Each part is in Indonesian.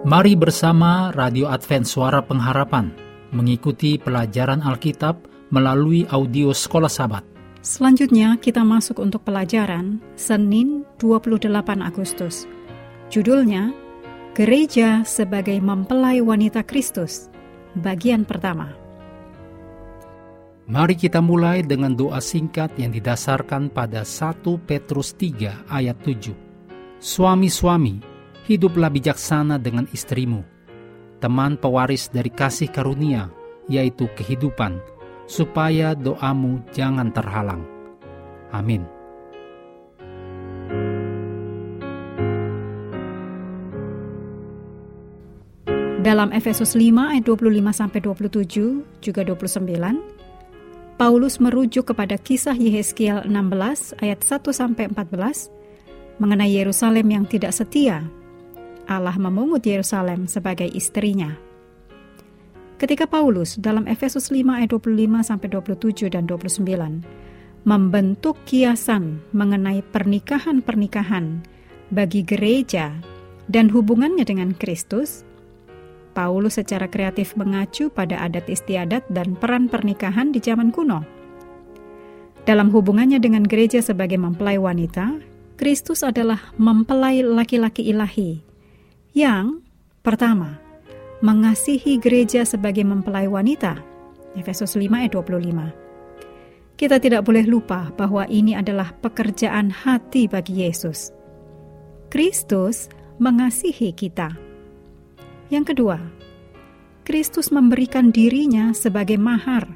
Mari bersama Radio Advent Suara Pengharapan mengikuti pelajaran Alkitab melalui audio Sekolah Sabat. Selanjutnya kita masuk untuk pelajaran Senin 28 Agustus. Judulnya Gereja sebagai Mempelai Wanita Kristus. Bagian pertama. Mari kita mulai dengan doa singkat yang didasarkan pada 1 Petrus 3 ayat 7. Suami-suami, hiduplah bijaksana dengan istrimu, teman pewaris dari kasih karunia, yaitu kehidupan, supaya doamu jangan terhalang. Amin. Dalam Efesus 5 ayat 25 sampai 27 juga 29 Paulus merujuk kepada kisah Yehezkiel 16 ayat 1 sampai 14 mengenai Yerusalem yang tidak setia. Allah memungut Yerusalem sebagai istrinya. Ketika Paulus dalam Efesus 5 ayat 25 sampai 27 dan 29 membentuk kiasan mengenai pernikahan-pernikahan bagi gereja dan hubungannya dengan Kristus, Paulus secara kreatif mengacu pada adat istiadat dan peran pernikahan di zaman kuno. Dalam hubungannya dengan gereja sebagai mempelai wanita, Kristus adalah mempelai laki-laki ilahi yang pertama, mengasihi gereja sebagai mempelai wanita. Efesus 5 ayat 25. Kita tidak boleh lupa bahwa ini adalah pekerjaan hati bagi Yesus. Kristus mengasihi kita yang kedua, Kristus memberikan dirinya sebagai mahar.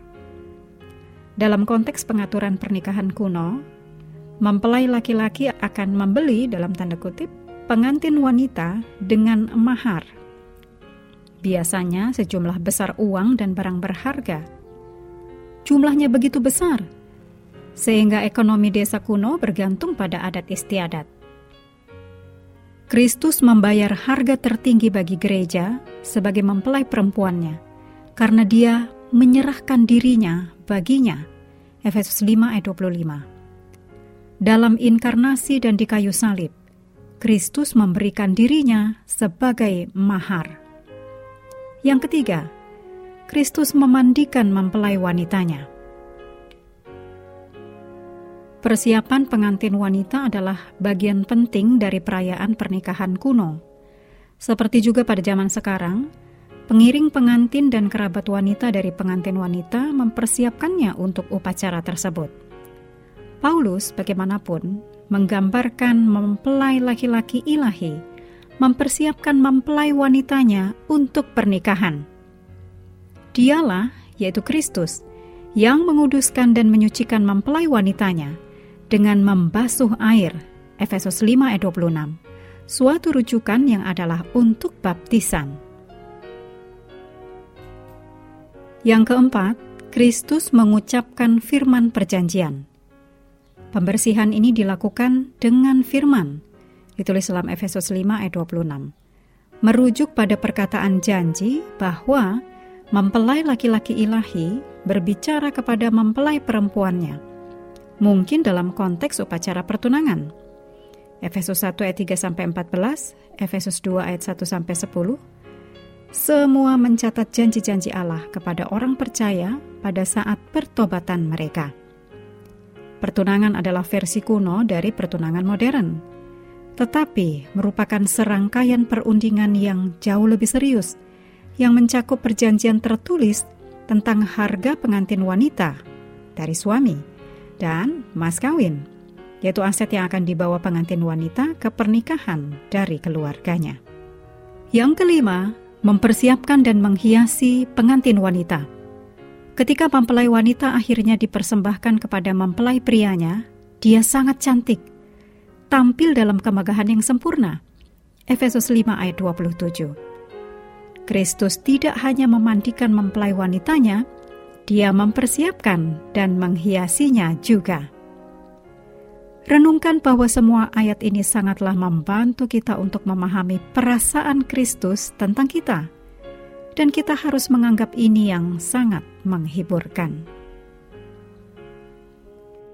Dalam konteks pengaturan pernikahan kuno, mempelai laki-laki akan membeli dalam tanda kutip pengantin wanita dengan mahar. Biasanya sejumlah besar uang dan barang berharga. Jumlahnya begitu besar, sehingga ekonomi desa kuno bergantung pada adat istiadat. Kristus membayar harga tertinggi bagi gereja sebagai mempelai perempuannya, karena dia menyerahkan dirinya baginya. Efesus 5 ayat 25. Dalam inkarnasi dan di kayu salib, Kristus memberikan dirinya sebagai mahar. Yang ketiga, Kristus memandikan mempelai wanitanya. Persiapan pengantin wanita adalah bagian penting dari perayaan pernikahan kuno. Seperti juga pada zaman sekarang, pengiring pengantin dan kerabat wanita dari pengantin wanita mempersiapkannya untuk upacara tersebut. Paulus, bagaimanapun, menggambarkan mempelai laki-laki ilahi, mempersiapkan mempelai wanitanya untuk pernikahan. Dialah, yaitu Kristus, yang menguduskan dan menyucikan mempelai wanitanya dengan membasuh air. Efesus 5 ayat 26. Suatu rujukan yang adalah untuk baptisan. Yang keempat, Kristus mengucapkan firman perjanjian. Pembersihan ini dilakukan dengan firman. Ditulis dalam Efesus 5 ayat 26. Merujuk pada perkataan janji bahwa mempelai laki-laki ilahi berbicara kepada mempelai perempuannya mungkin dalam konteks upacara pertunangan. Efesus 1 ayat 3 sampai 14, Efesus 2 ayat 1 sampai 10. Semua mencatat janji-janji Allah kepada orang percaya pada saat pertobatan mereka. Pertunangan adalah versi kuno dari pertunangan modern, tetapi merupakan serangkaian perundingan yang jauh lebih serius yang mencakup perjanjian tertulis tentang harga pengantin wanita dari suami dan mas kawin, yaitu aset yang akan dibawa pengantin wanita ke pernikahan dari keluarganya. Yang kelima, mempersiapkan dan menghiasi pengantin wanita. Ketika mempelai wanita akhirnya dipersembahkan kepada mempelai prianya, dia sangat cantik, tampil dalam kemegahan yang sempurna. Efesus 5 ayat 27. Kristus tidak hanya memandikan mempelai wanitanya, dia mempersiapkan dan menghiasinya juga. Renungkan bahwa semua ayat ini sangatlah membantu kita untuk memahami perasaan Kristus tentang kita, dan kita harus menganggap ini yang sangat menghiburkan.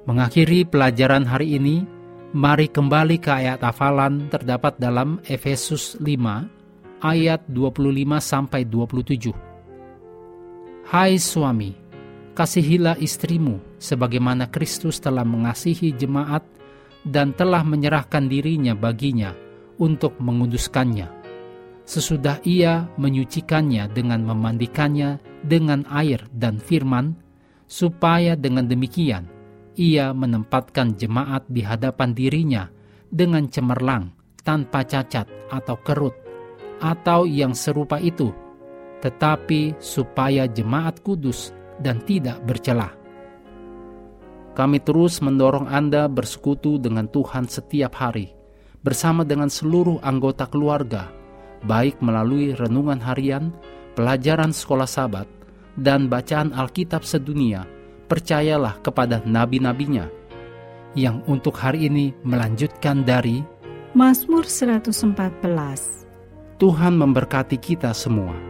Mengakhiri pelajaran hari ini, mari kembali ke ayat hafalan terdapat dalam Efesus 5 ayat 25 sampai 27. Hai suami, kasihilah istrimu sebagaimana Kristus telah mengasihi jemaat dan telah menyerahkan dirinya baginya untuk menguduskannya. Sesudah ia menyucikannya dengan memandikannya dengan air dan firman, supaya dengan demikian ia menempatkan jemaat di hadapan dirinya dengan cemerlang, tanpa cacat atau kerut, atau yang serupa itu, tetapi supaya jemaat kudus dan tidak bercelah. Kami terus mendorong Anda bersekutu dengan Tuhan setiap hari, bersama dengan seluruh anggota keluarga, baik melalui renungan harian, pelajaran sekolah sabat, dan bacaan Alkitab sedunia. Percayalah kepada nabi-nabinya yang untuk hari ini melanjutkan dari Mazmur 114. Tuhan memberkati kita semua.